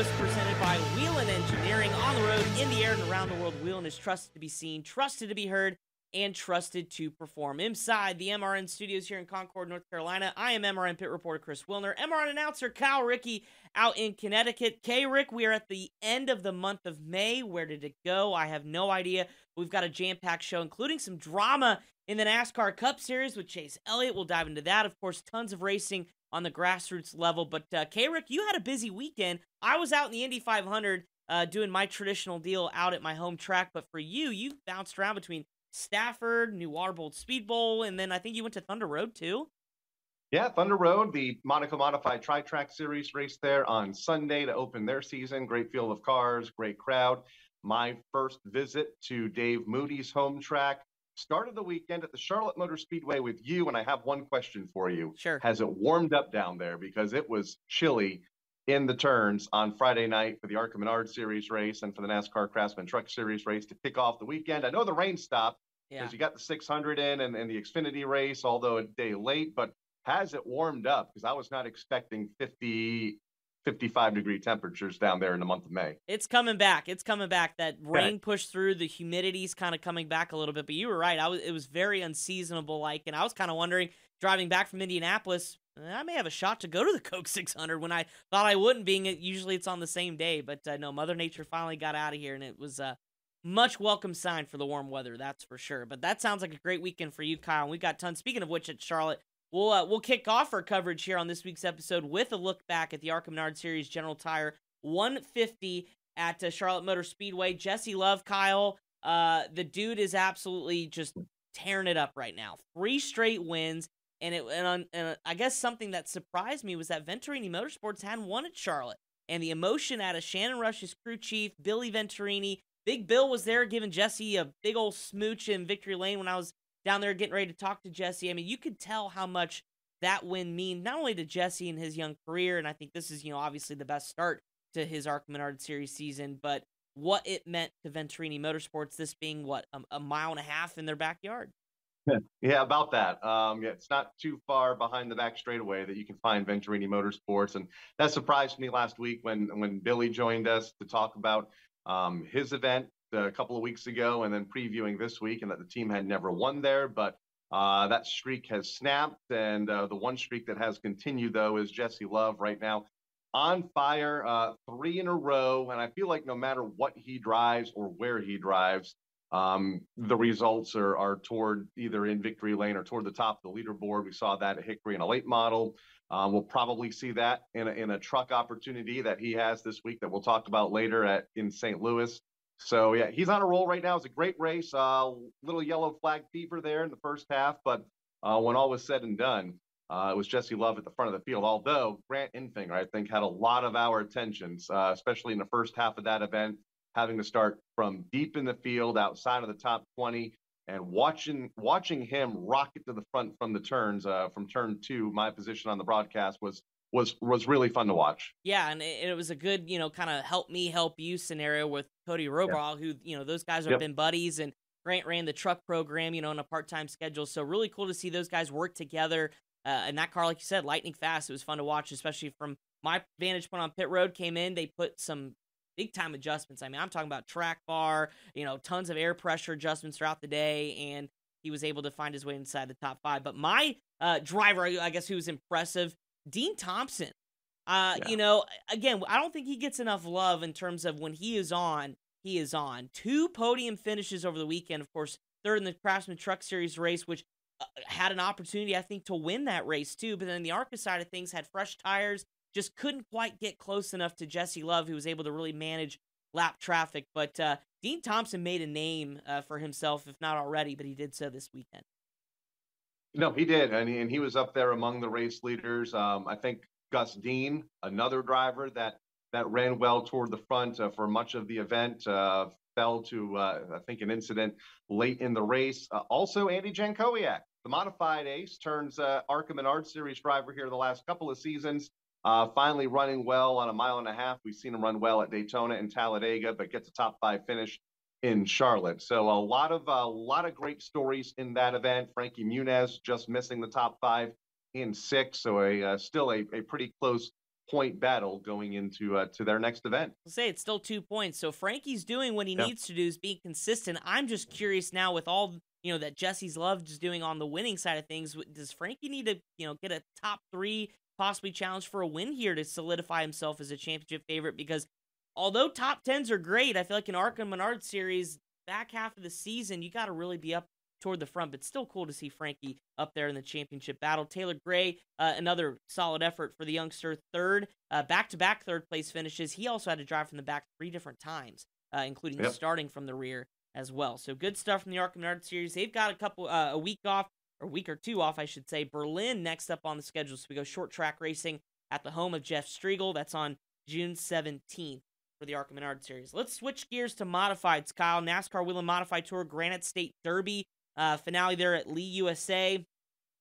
Coast presented by Whelen Engineering on the road, in the air, and around the world. Whelen is trusted to be seen, trusted to be heard, and trusted to perform. Inside the MRN studios here in Concord, North Carolina, I am MRN pit reporter Chris Wilner, MRN announcer Kyle Rickey out in Connecticut. K Rick, we are at the end of the month of May. Where did it go? I have no idea. We've got a jam packed show, including some drama in the NASCAR Cup Series with Chase Elliott. We'll dive into that. Of course, tons of racing on the grassroots level. But uh, K Rick, you had a busy weekend. I was out in the Indy 500 uh, doing my traditional deal out at my home track. But for you, you bounced around between Stafford, New Waterford Speed Bowl, and then I think you went to Thunder Road too. Yeah, Thunder Road, the Monaco Modified Tri Track Series race there on Sunday to open their season. Great field of cars, great crowd. My first visit to Dave Moody's home track. Started the weekend at the Charlotte Motor Speedway with you, and I have one question for you. Sure. Has it warmed up down there? Because it was chilly in the turns on Friday night for the ARCA Menard Series race and for the NASCAR Craftsman Truck Series race to kick off the weekend. I know the rain stopped because Yeah. you got the 600 in and, and the Xfinity race, although a day late, but has it warmed up? Because I was not expecting 50, 55 degree temperatures down there in the month of May. It's coming back. It's coming back. That rain pushed through. The humidity's kind of coming back a little bit. But you were right. I was. It was very unseasonable. Like, and I was kind of wondering, driving back from Indianapolis, eh, I may have a shot to go to the Coke 600 when I thought I wouldn't. Being it usually it's on the same day, but uh, no, Mother Nature finally got out of here, and it was a much welcome sign for the warm weather. That's for sure. But that sounds like a great weekend for you, Kyle. And we got tons. Speaking of which, at Charlotte. We'll uh, we'll kick off our coverage here on this week's episode with a look back at the ARCA Menard Series General Tire 150 at uh, Charlotte Motor Speedway. Jesse Love, Kyle, uh, the dude is absolutely just tearing it up right now. Three straight wins, and it and, on, and uh, I guess something that surprised me was that Venturini Motorsports hadn't won at Charlotte, and the emotion out of Shannon Rush's crew chief Billy Venturini. Big Bill was there giving Jesse a big old smooch in Victory Lane when I was down there getting ready to talk to Jesse. I mean, you could tell how much that win mean not only to Jesse and his young career, and I think this is, you know, obviously the best start to his ARCA Menard Series season, but what it meant to Venturini Motorsports, this being what a, a mile and a half in their backyard. Yeah, about that. Um, yeah, it's not too far behind the back straightaway that you can find Venturini Motorsports, and that surprised me last week when when Billy joined us to talk about um, his event a couple of weeks ago, and then previewing this week, and that the team had never won there, but uh, that streak has snapped, and uh, the one streak that has continued though is Jesse Love right now on fire, uh, three in a row, and I feel like no matter what he drives or where he drives, um, the results are are toward either in victory lane or toward the top of the leaderboard. We saw that at Hickory in a late model. Um, we'll probably see that in a, in a truck opportunity that he has this week that we'll talk about later at in St. Louis. So yeah, he's on a roll right now. It's a great race. Uh, little yellow flag fever there in the first half, but uh, when all was said and done, uh, it was Jesse Love at the front of the field. Although Grant Enfinger, I think, had a lot of our attentions, uh, especially in the first half of that event, having to start from deep in the field, outside of the top 20, and watching watching him rocket to the front from the turns, uh, from turn two. My position on the broadcast was was was really fun to watch. Yeah, and it, it was a good, you know, kind of help me help you scenario with Codie Rohrbaugh, who, you know, those guys have Yep. been buddies and Grant ran the truck program, you know, on a part time schedule. So really cool to see those guys work together. Uh, and that car, like you said, lightning fast. It was fun to watch, especially from my vantage point on pit road. Came in, they put some big time adjustments. I mean, I'm talking about track bar, you know, tons of air pressure adjustments throughout the day, and he was able to find his way inside the top five. But my uh, driver, I guess, who was impressive, Dean Thompson. Uh, Yeah. you know, again, I don't think he gets enough love in terms of when he is on, he is on. Two podium finishes over the weekend, of course, third in the Craftsman Truck Series race, which uh, had an opportunity, I think, to win that race too. But then the ARCA side of things had fresh tires, just couldn't quite get close enough to Jesse Love, who was able to really manage lap traffic. But uh, Dean Thompson made a name uh, for himself, if not already, but he did so this weekend. No, he did, and he, and he was up there among the race leaders. Um, I think Gus Dean, another driver that that ran well toward the front uh, for much of the event, uh, fell to uh, I think an incident late in the race. Uh, also, Andy Jankowiak, the modified ace, turns uh, and ARCA Series driver here the last couple of seasons. Uh, finally running well on a mile and a half. We've seen him run well at Daytona and Talladega, but gets a top five finish in Charlotte. So a lot of a lot of great stories in that event. Frankie Muniz just missing the top five in six, so a uh, still a, a pretty close point battle going into uh, to their next event. I'll say it's still two points. So Frankie's doing what he yep. needs to do is being consistent. I'm just curious now with all you know that Jesse's Love is doing on the winning side of things. Does Frankie need to you know get a top three, possibly challenge for a win here to solidify himself as a championship favorite? Because although top tens are great, I feel like in ARCA Menard series back half of the season you got to really be up toward the front, but still cool to see Frankie up there in the championship battle. Taylor Gray, uh, another solid effort for the youngster, third, back to back third place finishes. He also had to drive from the back three different times, uh, including yep. starting from the rear as well. So good stuff from the ARCA Menard series. They've got a couple, uh, a week off, or week or two off, I should say. Berlin next up on the schedule. So we go short track racing at the home of Jeff Striegle. That's on June 17th for the ARCA Menard series. Let's switch gears to modifieds, Kyle. NASCAR Whelen Modified Tour Granite State Derby uh, finale there at Lee USA.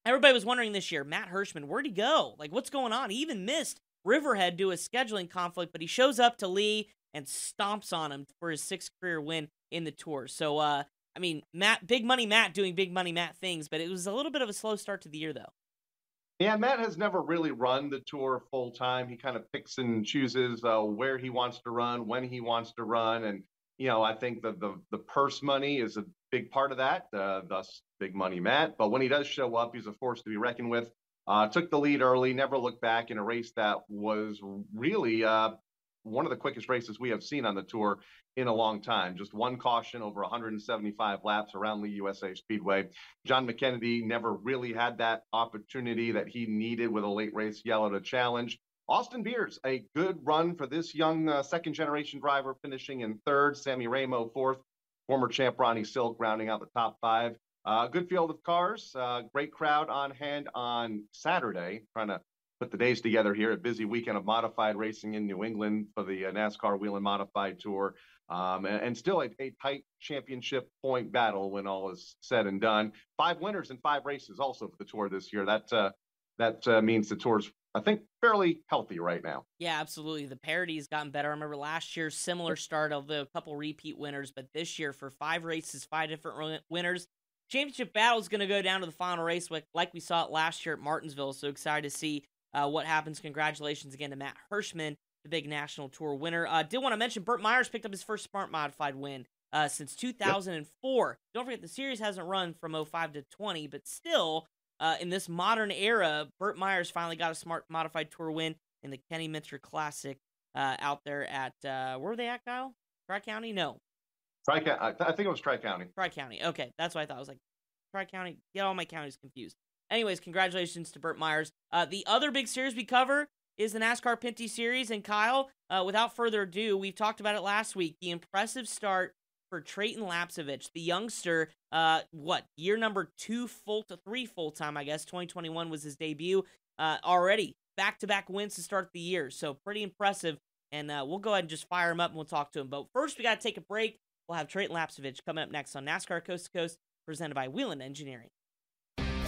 Everybody was wondering this year, Matt Hirschman, where'd he go? Like, what's going on? He even missed Riverhead due to a scheduling conflict, but he shows up to Lee and stomps on him for his sixth career win in the tour. So, uh, I mean, Matt, big money Matt doing big money Matt things, but it was a little bit of a slow start to the year, though. Yeah, Matt has never really run the tour full time. He kind of picks and chooses uh, where he wants to run, when he wants to run, and you know, I think the the, the purse money is a big part of that, uh, thus big money Matt. But when he does show up, he's a force to be reckoned with. Uh, took the lead early, never looked back in a race that was really uh, one of the quickest races we have seen on the tour in a long time. Just one caution over 175 laps around the USA Speedway. Jon McKennedy never really had that opportunity that he needed with a late race yellow to challenge. Austin Beers, a good run for this young uh, second generation driver, finishing in third. Sammy Ramo, fourth. Former champ Ronnie Silk rounding out the top five. Uh, good field of cars. Uh, great crowd on hand on Saturday. Trying to put the days together here. A busy weekend of modified racing in New England for the uh, NASCAR and Modified Tour. Um, and, and, still a, a, tight championship point battle when all is said and done. Five winners in five races also for the tour this year. That uh, that uh, means the tour's I think fairly healthy right now. Yeah, absolutely. The parity has gotten better. I remember last year, similar start, although a couple repeat winners, but this year for five races, five different winners. Championship battle is going to go down to the final race, like we saw it last year at Martinsville. So excited to see uh, what happens. Congratulations again to Matt Hirschman, the big national tour winner. Uh, did want to mention Burt Myers picked up his first Smart Modified win uh, since 2004. Yep. Don't forget the series hasn't run from 05 to 20, but still uh, in this modern era, Burt Myers finally got a smart modified tour win in the Kenny Minter Classic uh, out there at uh, where were they at, Kyle? Tri County? No. Tri County. I think it was Tri County. Tri County. Okay, that's what I thought. I was like Tri County. Get all my counties confused. Anyways, congratulations to Burt Myers. Uh, the other big series we cover is the NASCAR Pinty Series, and Kyle. Uh, without further ado, we've talked about it last week. The impressive start for Treyten Lapcevich, the youngster. Uh, what year number two full to three full time? I guess 2021 was his debut. Uh, already back to back wins to start the year, so pretty impressive. And uh, we'll go ahead and just fire him up and we'll talk to him. But first, we got to take a break. We'll have Treyten Lapcevich coming up next on NASCAR Coast to Coast, presented by Whelen Engineering.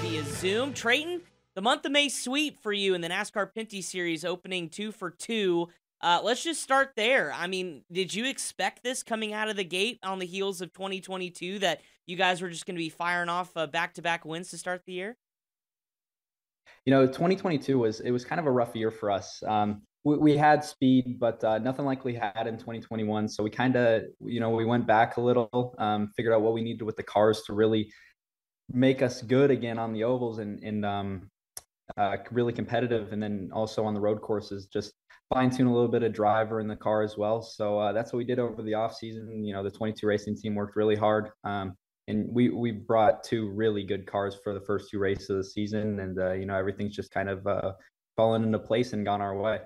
via Zoom. Treyten, the month of May sweep for you in the NASCAR Pinty Series opening two for two. Uh, let's just start there. I mean, did you expect this coming out of the gate on the heels of 2022 that you guys were just going to be firing off back to back wins to start the year? You know, 2022 was it was kind of a rough year for us. Um, we, we, had speed, but uh, nothing like we had in 2021. So we kind of, you know, we went back a little, um, figured out what we needed with the cars to really make us good again on the ovals and and um, uh, really competitive, and then also on the road courses, just fine tune a little bit of driver in the car as well. So uh, that's what we did over the off season. You know, the 22 racing team worked really hard, um, and we we brought two really good cars for the first two races of the season, and uh, you know everything's just kind of uh, fallen into place and gone our way.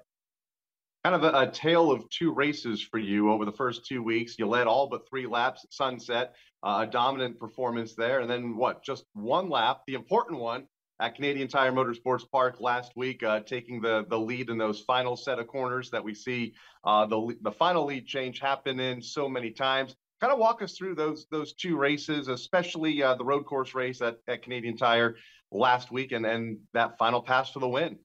Kind of a, a, tale of two races for you over the first two weeks. You led all but three laps at Sunset, uh, a dominant performance there, and then what? Just one lap, the important one at Canadian Tire Motorsports Park last week, uh, taking the the lead in those final set of corners that we see uh, the the final lead change happen in so many times. Kind of walk us through those those two races, especially uh, the road course race at, at Canadian Tire last week, and and that final pass for the win.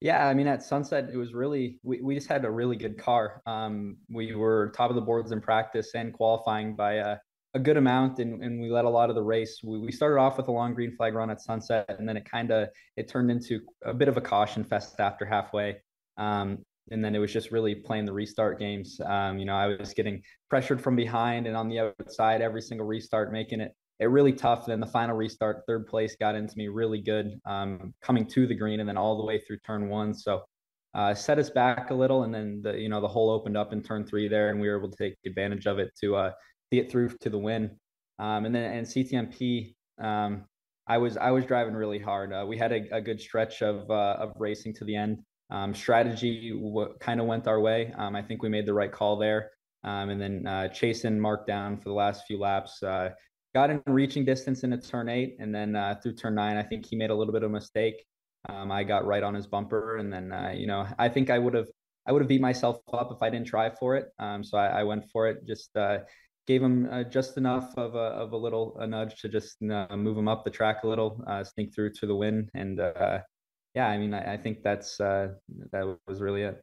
Yeah, I mean at Sunset it was really we, we just had a really good car. Um, we were top of the boards in practice and qualifying by uh, a good amount and, and we led a lot of the race. We, we started off with a long green flag run at sunset and then it kind of it turned into a bit of a caution fest after halfway. Um, and then it was just really playing the restart games. Um, you know, I was getting pressured from behind and on the outside every single restart, making it it really tough. Then the final restart, third place got into me really good, um, coming to the green and then all the way through turn one. So uh, set us back a little, and then the you know the hole opened up in turn three there, and we were able to take advantage of it to uh, it through to the win. Um, and then and CTMP, um, I was I was driving really hard. Uh, we had a, a, good stretch of uh, of racing to the end. Um, strategy w- kind of went our way. Um, I think we made the right call there. Um, and then uh, chasing Mark down for the last few laps. Uh, got in reaching distance into turn eight, and then uh, through turn nine, I think he made a little bit of a mistake. Um, I got right on his bumper, and then uh, you know I think I would have I would have beat myself up if I didn't try for it. so I, I, went for it. Just gave him uh, just enough of a, of a little a nudge to just uh, move him up the track a little, uh, sneak through to the win, and uh, yeah, I mean, I, I think that's uh, that was really it.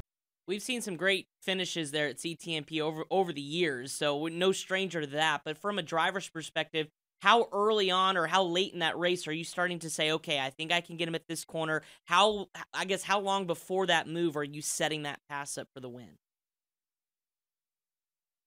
we've seen some great finishes there at CTMP over over the years, so no stranger to that. But from a driver's perspective, how early on or how late in that race are you starting to say, okay, I think I can get him at this corner? How I guess how long before that move are you setting that pass up for the win?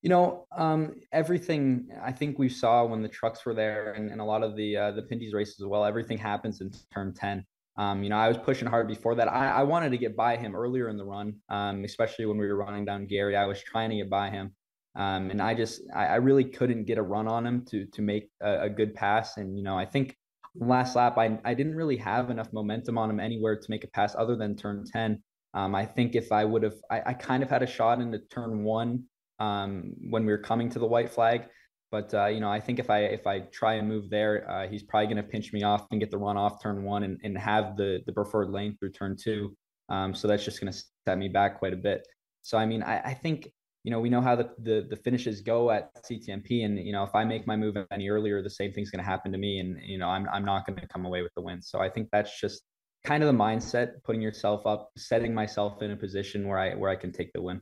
You know, um, everything I think we saw when the trucks were there, and, and a lot of the uh, the Pinty's races as well. Everything happens in turn ten. Um, you know, I was pushing hard before that. I, I, wanted to get by him earlier in the run, um, especially when we were running down Gary. I was trying to get by him, um, and I just I, I, really couldn't get a run on him to to make a, a, good pass. And you know, I think last lap I I didn't really have enough momentum on him anywhere to make a pass other than turn ten. Um, I think if I would have, I, I, kind of had a shot into turn one um, when we were coming to the white flag. But uh, you know, I think if I if I try and move there, uh, he's probably going to pinch me off and get the run off turn one and, and have the the preferred lane through turn two. Um, so that's just going to set me back quite a bit. So I mean, I, I think you know we know how the, the the finishes go at CTMP, and you know if I make my move any earlier, the same thing's going to happen to me, and you know I'm I'm not going to come away with the win. So I think that's just kind of the mindset, putting yourself up, setting myself in a position where I where I can take the win.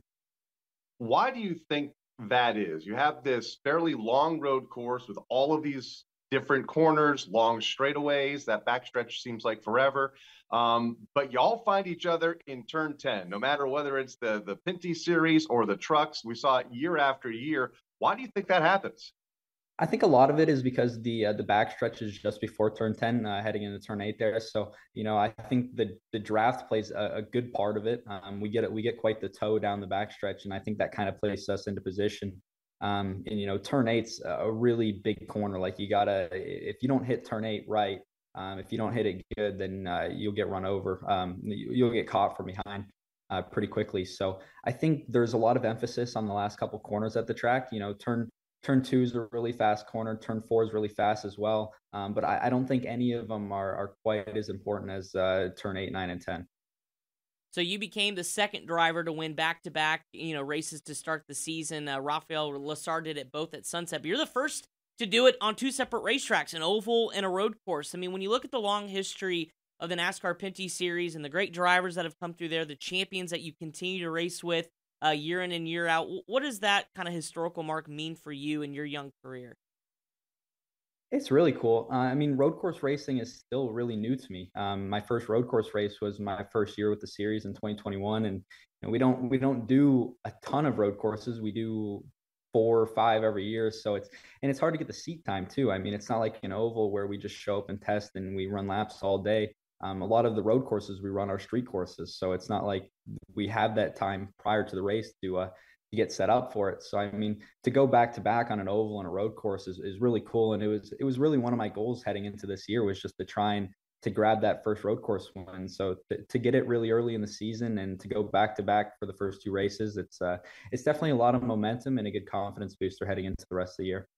Why do you think that is. You have this fairly long road course with all of these different corners, long straightaways. That backstretch seems like forever. Um, but y'all find each other in turn 10, no matter whether it's the, the Pinty series or the trucks. We saw it year after year. Why do you think that happens? I think a lot of it is because the uh, the backstretch is just before turn ten, uh, heading into turn eight there. So you know, I think the the draft plays a, a good part of it. Um, we get it, we get quite the toe down the backstretch, and I think that kind of places us into position. Um, and you know, turn eight's a really big corner. Like you gotta, if you don't hit turn eight right, um, if you don't hit it good, then uh, you'll get run over. Um, you, will get caught from behind. uh, pretty quickly. So I think there's a lot of emphasis on the last couple corners at the track. You know, turn turn two is a really fast corner, turn four is really fast as well. Um, but I, I, don't think any of them are, are quite as important as uh, turn eight, nine, and ten. So you became the second driver to win back-to-back, you know, races to start the season. Uh, Lessard did it both at Sunset, but you're the first to do it on two separate racetracks, an oval and a road course. I mean, when you look at the long history of the NASCAR Pinty Series and the great drivers that have come through there, the champions that you continue to race with uh, year in and year out, what does that kind of historical mark mean for you in your young career? It's really cool. Uh, I mean, road course racing is still really new to me. Um, my first road course race was my first year with the series in 2021, and know, we don't we don't do a ton of road courses. We do four or five every year, so it's and it's hard to get the seat time too. I mean, it's not like an oval where we just show up and test and we run laps all day. Um, a lot of the road courses we run are street courses, so it's not like we have that time prior to the race to uh, to get set up for it. So I mean, to go back to back on an oval and a road course is, is really cool. And it was it was really one of my goals heading into this year was just to try and to grab that first road course win. So to, to get it really early in the season and to go back to back for the first two races, it's uh it's definitely a lot of momentum and a good confidence booster heading into the rest of the year.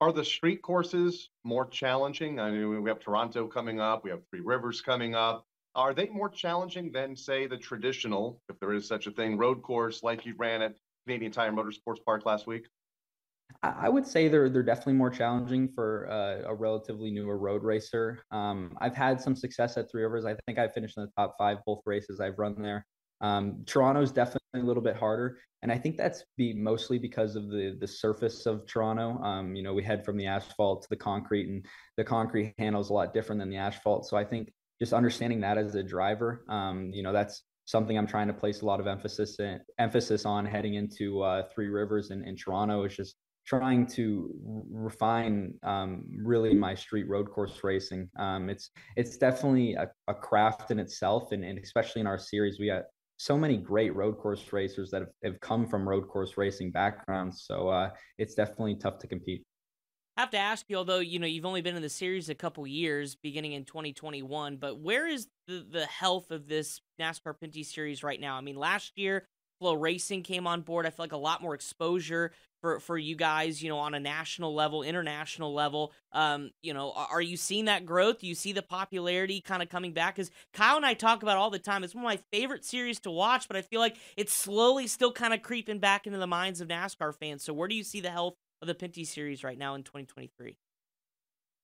Are the street courses more challenging? I mean, we have Toronto coming up, we have Three Rivers coming up. Are they more challenging than, say, the traditional, if there is such a thing, road course like you ran at Canadian Tire Motorsports Park last week? I would say they're they're definitely more challenging for uh, a relatively newer road racer. Um, I've had some success at Three Rivers. I think I finished in the top five both races I've run there. Um, Toronto's definitely a little bit harder, and I think that's be mostly because of the the surface of Toronto. Um, you know, we head from the asphalt to the concrete, and the concrete handles a lot different than the asphalt. So I think just understanding that as a driver, um, you know, that's something I'm trying to place a lot of emphasis in, emphasis on heading into uh, Three Rivers and, in Toronto is just trying to refine um, really my street road course racing. Um, it's it's definitely a, a craft in itself, and, and, especially in our series, we got so many great road course racers that have, have come from road course racing backgrounds. So uh, it's definitely tough to compete. I have to ask you, although you know you've only been in the series a couple years, beginning in 2021, but where is the the health of this NASCAR Pinty series right now? I mean, last year FloRacing came on board. I feel like a lot more exposure for for you guys, you know, on a national level, international level. Um, you know, are you seeing that growth? Do you see the popularity kind of coming back? Because Kyle and I talk about all the time. It's one of my favorite series to watch, but I feel like it's slowly still kind of creeping back into the minds of NASCAR fans. So where do you see the health of the Pinty series right now in 2023?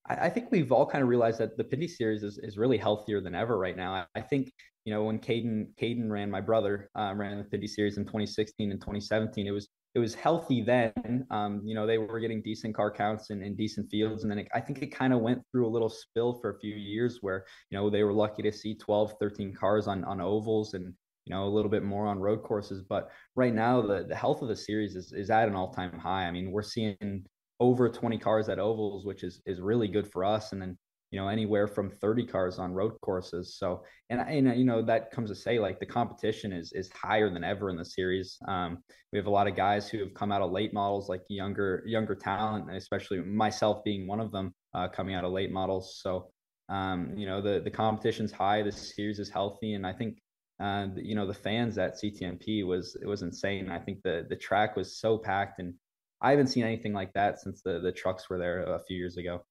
I think we've all kind of realized that the Pinty series is, is really healthier than ever right now. I think, you know, when Cayden Cayden ran, my brother um, ran the Pinty series in 2016 and 2017, it was it was healthy then. Um, you know, they were getting decent car counts and, and decent fields. And then it, I think it kind of went through a little spill for a few years where, you know, they were lucky to see 12, 13 cars on, on ovals and, you know, a little bit more on road courses. But right now, the, the health of the series is, is at an all time high. I mean, we're seeing over 20 cars at ovals, which is, is really good for us. And then, you know, anywhere from 30 cars on road courses. So, and, and you know, that comes to say like the competition is, is higher than ever in the series. Um, we have a lot of guys who have come out of late models, like younger, younger talent, especially myself being one of them, uh, coming out of late models. So, um, you know, the, the competition's high, the series is healthy. And I think uh, you know the fans at CTMP was it was insane. I think the the track was so packed, and I haven't seen anything like that since the the trucks were there a few years ago.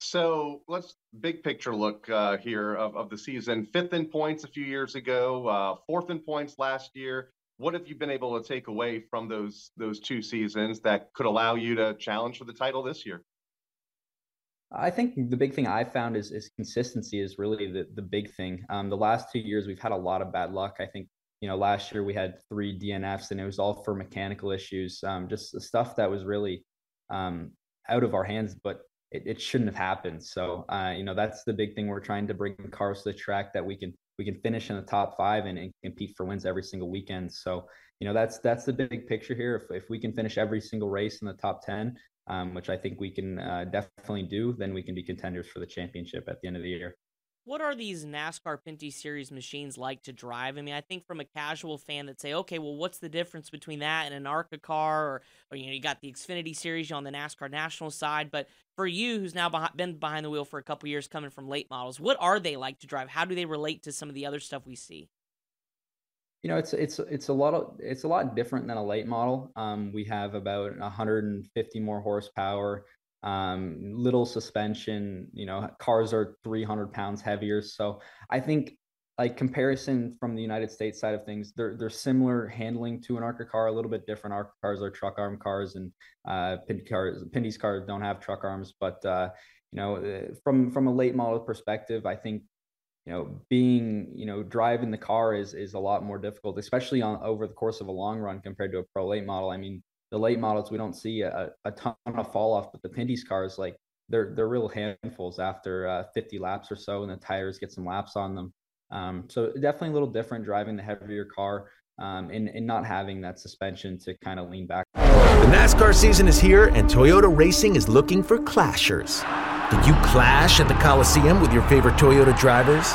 So let's big picture look uh, here of, of the season. Fifth in points a few years ago, uh, fourth in points last year. What have you been able to take away from those those two seasons that could allow you to challenge for the title this year? I think the big thing I found is is consistency is really the the big thing. Um, the last two years we've had a lot of bad luck. I think you know last year we had three DNFs and it was all for mechanical issues, um, just stuff that was really um, out of our hands, but it, it shouldn't have happened. So uh, you know that's the big thing we're trying to bring cars to the track that we can we can finish in the top five and, and compete for wins every single weekend. So you know that's that's the big picture here. If if we can finish every single race in the top ten, um, which I think we can uh, definitely do, then we can be contenders for the championship at the end of the year. What are these NASCAR Pinty Series machines like to drive? I mean, I think from a casual fan that say, okay, well, what's the difference between that and an ARCA car, or, or you know, you got the Xfinity Series on the NASCAR National side. But for you, who's now been behind the wheel for a couple years, coming from late models, what are they like to drive? How do they relate to some of the other stuff we see? you know, it's it's it's a lot of it's a lot different than a late model. Um, we have about 150 more horsepower, um, little suspension. You know, cars are 300 pounds heavier. So I think like comparison from the United States side of things, they're they're similar handling to an ARCA car, a little bit different. ARCA cars are truck arm cars, and uh, cars, Pinty's cars don't have truck arms. But uh, you know, uh, from from a late model perspective, I think you know being you know driving the car is is a lot more difficult especially on over the course of a long run compared to a pro late model i mean the late models we don't see a, a ton of fall off but the pinty's cars like they're they're real handfuls after uh, 50 laps or so and the tires get some laps on them. Um, so definitely a little different driving the heavier car um, and, and not having that suspension to kind of lean back. The nascar season is here and toyota racing is looking for clashers. Did you clash at the Coliseum with your favorite Toyota drivers?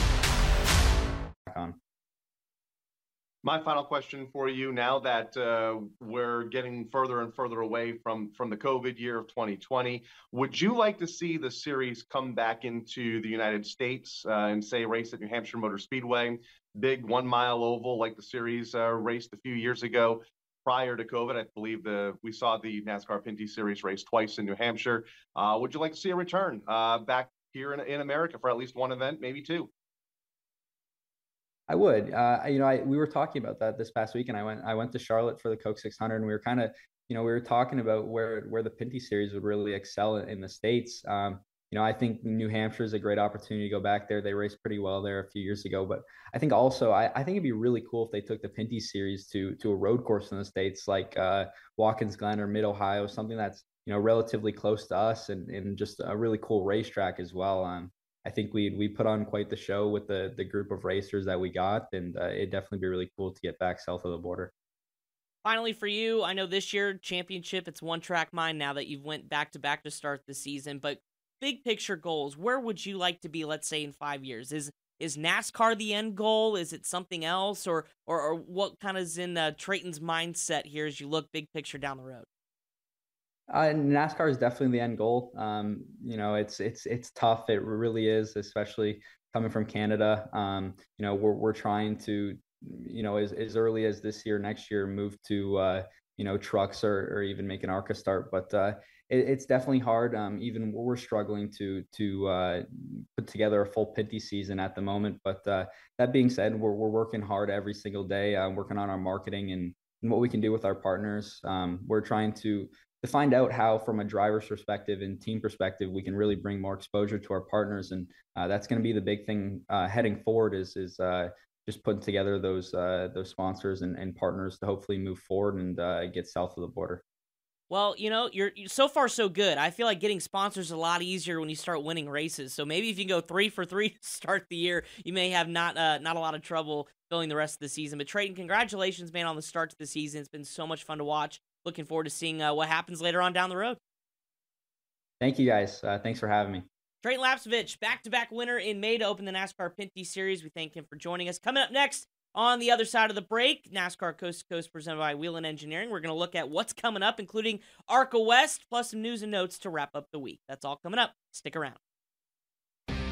My final question for you now that uh, we're getting further and further away from, from the COVID year of 2020, would you like to see the series come back into the United States uh, and say race at New Hampshire Motor Speedway, big one mile oval like the series uh, raced a few years ago? Prior to COVID, I believe the we saw the NASCAR Pinty Series race twice in New Hampshire. Uh, would you like to see a return uh, back here in, in America for at least one event, maybe two? I would. Uh, you know, I, we were talking about that this past week, and I went I went to Charlotte for the Coke 600, and we were kind of, you know, we were talking about where where the Pinty series would really excel in, the states. Um, you know, I think New Hampshire is a great opportunity to go back there. They raced pretty well there a few years ago, but I think also I, I think it'd be really cool if they took the Pinty series to to a road course in the states like uh, Watkins Glen or Mid Ohio, something that's you know relatively close to us and and just a really cool racetrack as well. Um, I think we we put on quite the show with the the group of racers that we got, and uh, it'd definitely be really cool to get back south of the border. Finally, for you, I know this year championship it's one track mind now that you've went back to back to start the season, but big picture goals, where would you like to be? Let's say in five years, is is NASCAR the end goal? Is it something else, or or, or what kind of is in uh, Treyten's mindset here as you look big picture down the road? Uh, NASCAR is definitely the end goal. Um, you know, it's it's it's tough. It really is, especially coming from Canada. Um, you know, we're we're trying to, you know, as as early as this year, next year, move to uh, you know trucks or or even make an ARCA start. But uh, it, it's definitely hard. Um, even we're struggling to to uh, put together a full Pinty season at the moment. But uh, that being said, we're we're working hard every single day, working on our marketing and and what we can do with our partners. Um, we're trying to to find out how, from a driver's perspective and team perspective, we can really bring more exposure to our partners, and uh, that's going to be the big thing uh, heading forward. Is is uh, just putting together those uh, those sponsors and, and partners to hopefully move forward and uh, get south of the border. Well, you know, you're so far so good. I feel like getting sponsors a lot easier when you start winning races. So maybe if you go three for three to start the year, you may have not uh, not a lot of trouble filling the rest of the season. But Treyten, congratulations, man, on the start to the season. It's been so much fun to watch looking forward to seeing uh, what happens later on down the road. Thank you, guys. Uh, thanks for having me. Treyten Lapcevich, back-to-back winner in May to open the NASCAR Pinty Series. We thank him for joining us. Coming up next on the other side of the break, NASCAR Coast to Coast presented by Whelen Engineering. We're going to look at what's coming up, including ARCA West, plus some news and notes to wrap up the week. That's all coming up. Stick around.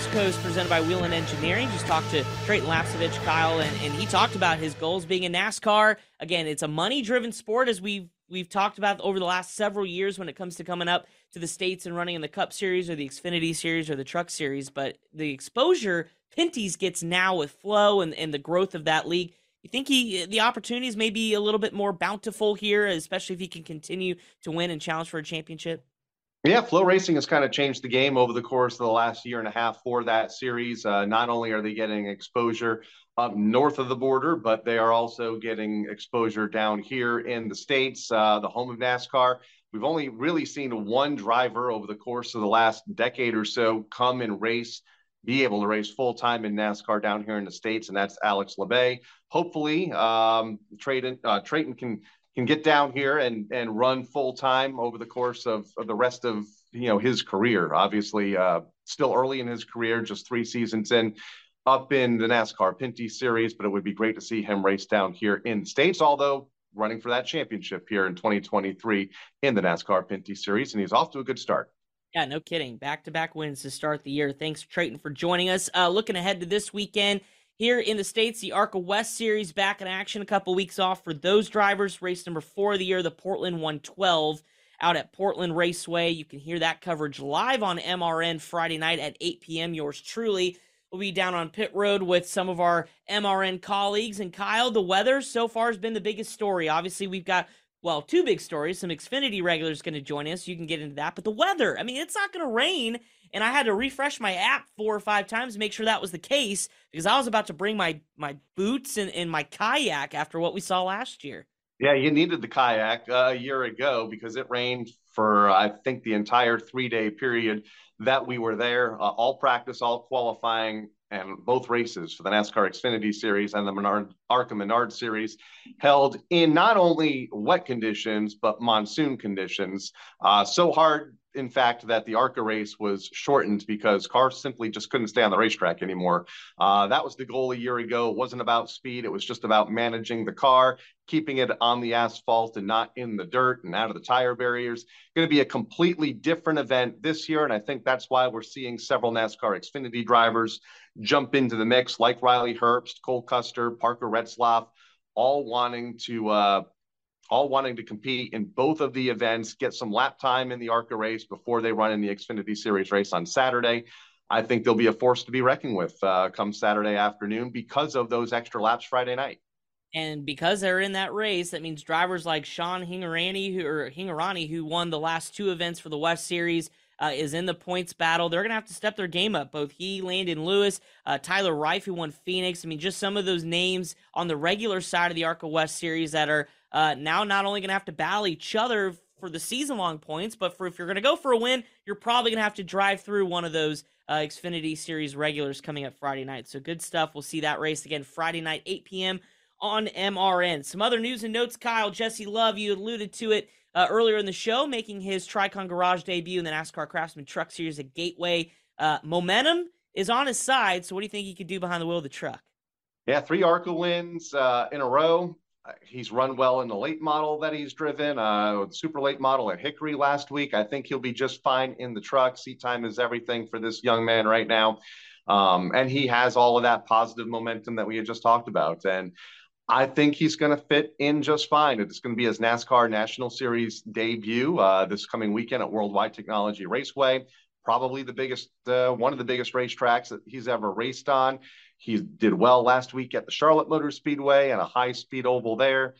Coast Coast, presented by Whelen Engineering. Just talked to Treyten Lapcevich, Kyle, and, and he talked about his goals being in NASCAR. Again, it's a money-driven sport, as we've we've talked about over the last several years when it comes to coming up to the states and running in the Cup Series or the Xfinity Series or the Truck Series. But the exposure Pinty's gets now with Flo and, and the growth of that league. You think he the opportunities may be a little bit more bountiful here, especially if he can continue to win and challenge for a championship? Yeah, Flow Racing has kind of changed the game over the course of the last year and a half for that series. Uh, not only are they getting exposure up north of the border, but they are also getting exposure down here in the States, uh, the home of NASCAR. We've only really seen one driver over the course of the last decade or so come and race, be able to race full time in NASCAR down here in the States, and that's Alex Labbe. Hopefully, um, Treyten, uh, Treyten can can get down here and and run full time over the course of, of, the rest of you know his career. Obviously, uh, still early in his career, just three seasons in, up in the NASCAR Pinty Series. But it would be great to see him race down here in states. Although running for that championship here in 2023 in the NASCAR Pinty Series, and he's off to a good start. Yeah, no kidding. Back to back wins to start the year. Thanks, Treyten, for joining us. Uh, looking ahead to this weekend. Here in the States, the ARCA West Series back in action, a couple weeks off for those drivers. Race number four of the year, the Portland 112 out at Portland Raceway. You can hear that coverage live on MRN Friday night at 8 p.m. Yours truly will be down on pit road with some of our MRN colleagues. And Kyle, the weather so far has been the biggest story. Obviously, we've got well, two big stories. Some Xfinity regulars going to join us. You can get into that. But the weather, I mean, it's not going to rain and I had to refresh my app four or five times to make sure that was the case because I was about to bring my my boots and, and my kayak after what we saw last year. Yeah, you needed the kayak uh, a year ago because it rained for I think the entire three day period that we were there. Uh, all practice, all qualifying, and both races for the NASCAR Xfinity Series and the Menard, ARCA Menard Series held in not only wet conditions but monsoon conditions. Uh, so hard in fact, that the ARCA race was shortened because cars simply just couldn't stay on the racetrack anymore. Uh, that was the goal a year ago. It wasn't about speed, it was just about managing the car, keeping it on the asphalt and not in the dirt and out of the tire barriers. Going to be a completely different event this year. And I think that's why we're seeing several NASCAR Xfinity drivers jump into the mix, like Riley Herbst, Cole Custer, Parker Retzlaff, all wanting to. Uh, all wanting to compete in both of the events, get some lap time in the ARCA race before they run in the Xfinity Series race on Saturday. I think they'll be a force to be reckoned with uh, come Saturday afternoon because of those extra laps Friday night. And because they're in that race, that means drivers like Sean Hingorani, who or Hingorani, who won the last two events for the West Series, uh, is in the points battle. They're going to have to step their game up. Both he, Landon Lewis, uh, Tyler Reif, who won Phoenix. I mean, just some of those names on the regular side of the ARCA West Series that are uh, now not only going to have to battle each other for the season long points, but for if you're going to go for a win, you're probably going to have to drive through one of those uh, Xfinity Series regulars coming up Friday night. So good stuff. We'll see that race again Friday night, 8 p.m. on MRN. Some other news and notes, Kyle. Jesse Love, you alluded to it uh, earlier in the show, making his Tricon Garage debut in the NASCAR Craftsman Truck Series at Gateway. Uh, momentum is on his side. So what do you think he could do behind the wheel of the truck? Yeah, three ARCA wins uh, in a row. Uh, he's run well in the late model that he's driven, uh, super late model at Hickory last week. I think he'll be just fine in the truck. Seat time is everything for this young man right now. Um, and he has all of that positive momentum that we had just talked about. And I think he's going to fit in just fine. It's going to be his NASCAR National Series debut uh, this coming weekend at Worldwide Technology Raceway. Probably the biggest, uh, one of the biggest racetracks that he's ever raced on. He did well last week at the Charlotte Motor Speedway and a high speed oval there.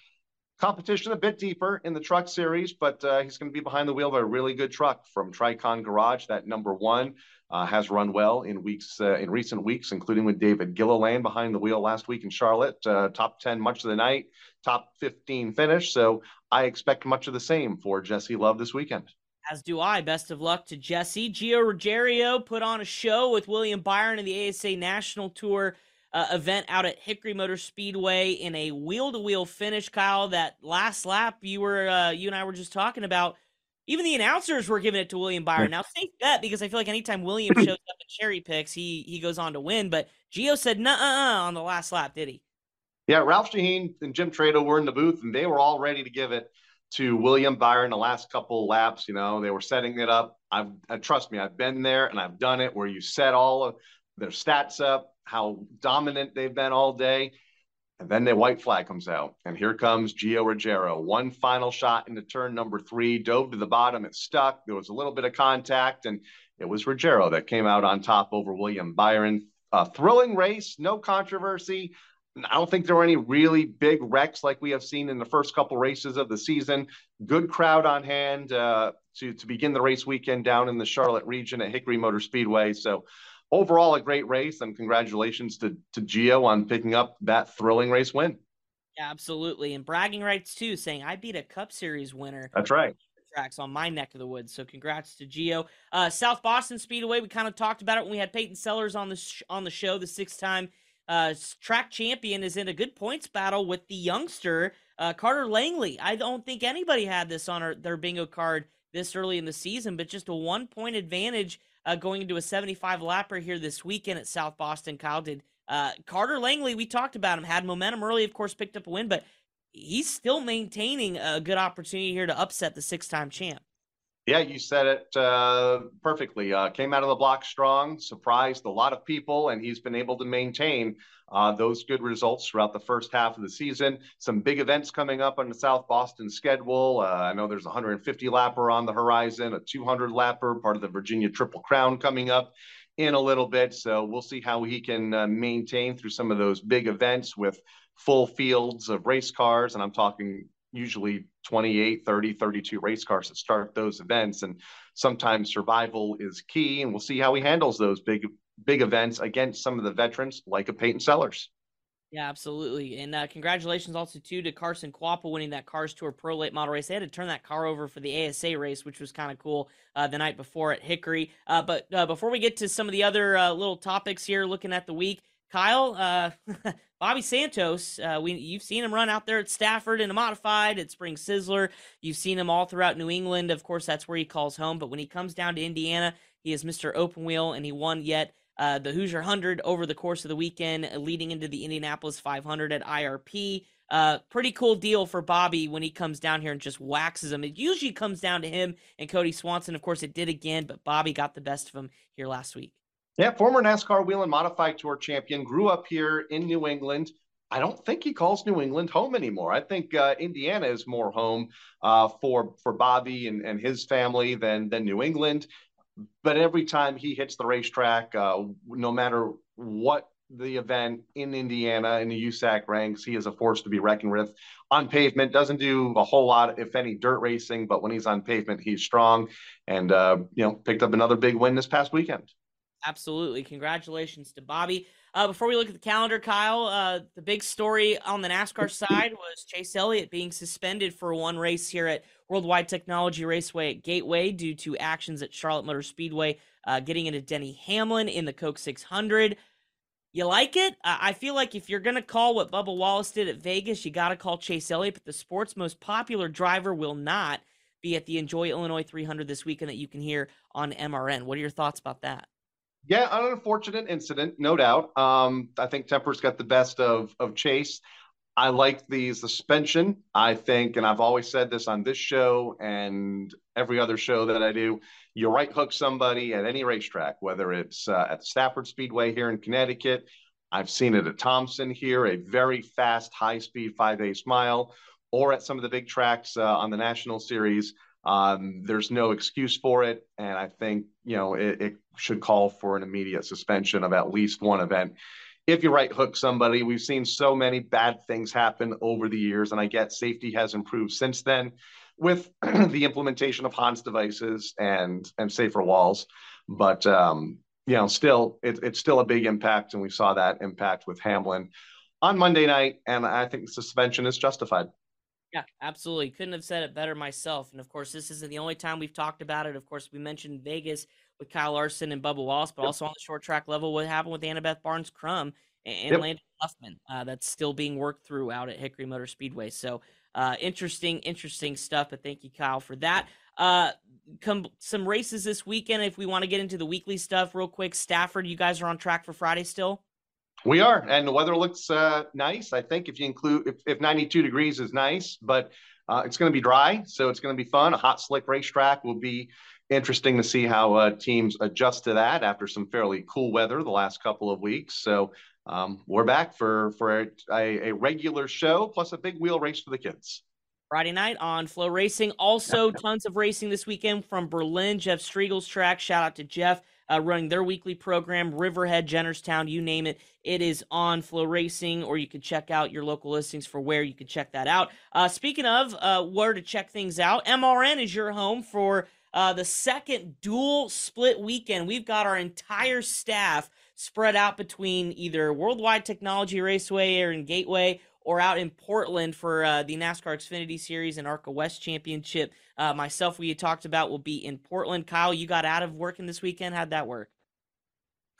Competition a bit deeper in the truck series, but uh, he's going to be behind the wheel of a really good truck from Tricon Garage. That number one uh, has run well in weeks uh, in recent weeks, including with David Gilliland behind the wheel last week in Charlotte. Uh, top ten much of the night, top fifteen finish. So I expect much of the same for Jesse Love this weekend. As do I. Best of luck to Jesse. Gio Ruggiero put on a show with William Byron in the ASA National Tour uh, event out at Hickory Motor Speedway in a wheel-to-wheel finish. Kyle, that last lap you were uh, you and I were just talking about. Even the announcers were giving it to William Byron. Now, safe bet because I feel like anytime William shows up and cherry picks, he he goes on to win. But Gio said "nah" on the last lap, did he? Yeah, Ralph Sheheen and Jim Trado were in the booth, and they were all ready to give it to William Byron the last couple laps. You know, they were setting it up. I've uh, trust me, I've been there and I've done it where you set all of their stats up, how dominant they've been all day. And then the white flag comes out. And here comes Gio Ruggiero. One final shot into turn number three, dove to the bottom. It stuck. There was a little bit of contact, and it was Ruggiero that came out on top over William Byron. a thrilling race, no controversy. I don't think there were any really big wrecks like we have seen in the first couple races of the season. Good crowd on hand uh, to to begin the race weekend down in the Charlotte region at Hickory Motor Speedway. So overall, a great race, and congratulations to to Gio on picking up that thrilling race win. Absolutely, and bragging rights too, saying I beat a Cup Series winner. That's right tracks on my neck of the woods. So congrats to Gio. Uh, South Boston Speedway. We kind of talked about it when we had Peyton Sellers on the sh- on the show, the six time uh, track champion, is in a good points battle with the youngster uh, Carter Langley. I don't think anybody had this on our, their bingo card this early in the season, but just a one point advantage uh, going into a 75 lapper here this weekend at South Boston. Kyle did. Uh, Carter Langley, we talked about him, had momentum early, of course, picked up a win, but he's still maintaining a good opportunity here to upset the six time champ. Yeah, you said it uh, perfectly. Uh, came out of the block strong, surprised a lot of people, and he's been able to maintain uh, those good results throughout the first half of the season. Some big events coming up on the South Boston schedule. Uh, I know there's a 150 lapper on the horizon, a 200 lapper, part of the Virginia Triple Crown coming up in a little bit. So we'll see how he can uh, maintain through some of those big events with full fields of race cars. And I'm talking usually 28, 30, 32 race cars that start those events. And sometimes survival is key. And we'll see how he handles those big, big events against some of the veterans like a Peyton Sellers. Yeah, absolutely. And uh, congratulations also too to Carson Kvapil winning that Cars Tour Pro Late Model race. They had to turn that car over for the ASA race, which was kind of cool uh, the night before at Hickory. Uh, but uh, before we get to some of the other uh, little topics here, looking at the week, Kyle, uh, Bobby Santos, uh, we you've seen him run out there at Stafford in a modified at Spring Sizzler. You've seen him all throughout New England. Of course, that's where he calls home. But when he comes down to Indiana, he is Mr. Open Wheel, and he won yet uh, the Hoosier Hundred over the course of the weekend, leading into the Indianapolis 500 at IRP. Uh, pretty cool deal for Bobby when he comes down here and just waxes him. It usually comes down to him and Cody Swanson. Of course, it did again, but Bobby got the best of him here last week. Yeah, former NASCAR Whelen Modified Tour champion, grew up here in New England. I don't think he calls New England home anymore. I think uh, Indiana is more home uh, for for Bobby and, and his family than than New England. But every time he hits the racetrack, uh, no matter what the event in Indiana in the USAC ranks, he is a force to be reckoned with. On pavement, doesn't do a whole lot, if any, dirt racing, but when he's on pavement, he's strong. And uh, you know, picked up another big win this past weekend. Absolutely. Congratulations to Bobby. Uh, before we look at the calendar, Kyle, uh, the big story on the NASCAR side was Chase Elliott being suspended for one race here at Worldwide Technology Raceway at Gateway due to actions at Charlotte Motor Speedway, uh, getting into Denny Hamlin in the Coke 600. You like it? I feel like if you're going to call what Bubba Wallace did at Vegas, you got to call Chase Elliott, but the sport's most popular driver will not be at the Enjoy Illinois 300 this weekend that you can hear on MRN. What are your thoughts about that? Yeah, an unfortunate incident, no doubt. Um, I think Temper's got the best of of Chase. I like the suspension. I think, and I've always said this on this show and every other show that I do. You right hook somebody at any racetrack, whether it's uh, at the Stafford Speedway here in Connecticut. I've seen it at Thompson here, a very fast, high speed five ace mile, or at some of the big tracks uh, on the National Series. Um, there's no excuse for it, and I think you know it, it, should call for an immediate suspension of at least one event. If you right hook somebody, we've seen so many bad things happen over the years, and I get safety has improved since then with the implementation of Hans devices and and safer walls, but um, you know still it, it's still a big impact, and we saw that impact with Hamlin on Monday night, and I think suspension is justified. Yeah, absolutely. Couldn't have said it better myself. And of course, this isn't the only time we've talked about it. Of course, we mentioned Vegas with Kyle Larson and Bubba Wallace, but yep. also on the short track level, what happened with Annabeth Barnes Crum and yep. Landon Huffman. Uh, that's still being worked through out at Hickory Motor Speedway. So uh, interesting, interesting stuff. But thank you, Kyle, for that. Uh, come some races this weekend. If we want to get into the weekly stuff real quick, Stafford, you guys are on track for Friday still. We are, and the weather looks uh, nice. I think if you include if, if 92 degrees is nice, but uh, it's going to be dry, so it's going to be fun. A hot, slick racetrack will be interesting to see how uh, teams adjust to that after some fairly cool weather the last couple of weeks. So um, we're back for for a, a, regular show plus a big wheel race for the kids. Friday night on FloRacing. Also, tons of racing this weekend from Berlin. Jeff Striegle's track. Shout out to Jeff. Uh, running their weekly program, Riverhead, Jennerstown, you name it. It is on FloRacing, or you can check out your local listings for where you can check that out. Uh, speaking of uh, where to check things out, MRN is your home for uh, the second dual split weekend. We've got our entire staff spread out between either Worldwide Technology Raceway or in Gateway or out in Portland for uh, the NASCAR Xfinity Series and ARCA West Championship. Uh, myself, we had talked about will be in Portland. Kyle, you got out of working this weekend. How'd that work?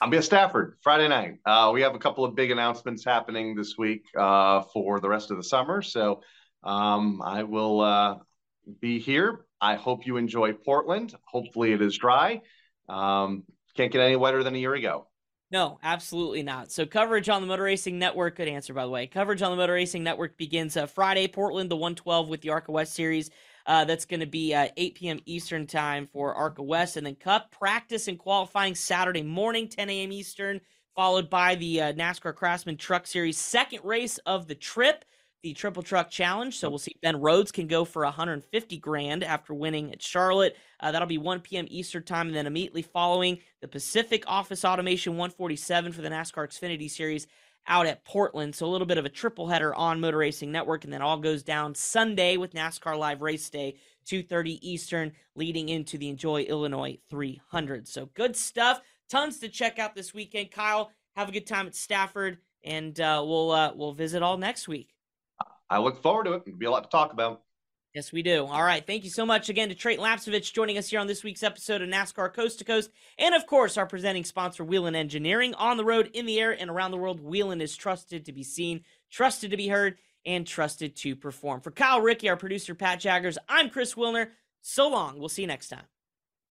Be at Stafford Friday night. Uh, we have a couple of big announcements happening this week uh, for the rest of the summer. So um, I will uh, be here. I hope you enjoy Portland. Hopefully, it is dry. Um, can't get any wetter than a year ago. No, absolutely not. So coverage on the Motor Racing Network. Good answer, by the way. Coverage on the Motor Racing Network begins uh, Friday, Portland, the 112 with the ARCA West Series. Uh, that's going to be uh, 8 p.m. Eastern time for ARCA West, and then Cup practice and qualifying Saturday morning, 10 a.m. Eastern, followed by the uh, NASCAR Craftsman Truck Series second race of the trip the Triple Truck Challenge. So we'll see Ben Rhodes can go for 150 grand after winning at Charlotte. Uh, that'll be 1 p.m. Eastern time, and then immediately following the Pacific Office Automation 147 for the NASCAR Xfinity Series out at Portland. So a little bit of a triple header on Motor Racing Network, and then all goes down Sunday with NASCAR Live Race Day, 2:30 Eastern, leading into the Enjoy Illinois 300. So good stuff. Tons to check out this weekend. Kyle, have a good time at Stafford, and uh, we'll uh, we'll visit all next week. I look forward to it. It'll be a lot to talk about. Yes, we do. All right. Thank you so much again to Trey Lapcevich joining us here on this week's episode of NASCAR Coast to Coast. And of course, our presenting sponsor, Whelen Engineering. On the road, in the air, and around the world, Whelen is trusted to be seen, trusted to be heard, and trusted to perform. For Kyle Rickey, our producer, Pat Jaggers, I'm Chris Wilner. So long. We'll see you next time.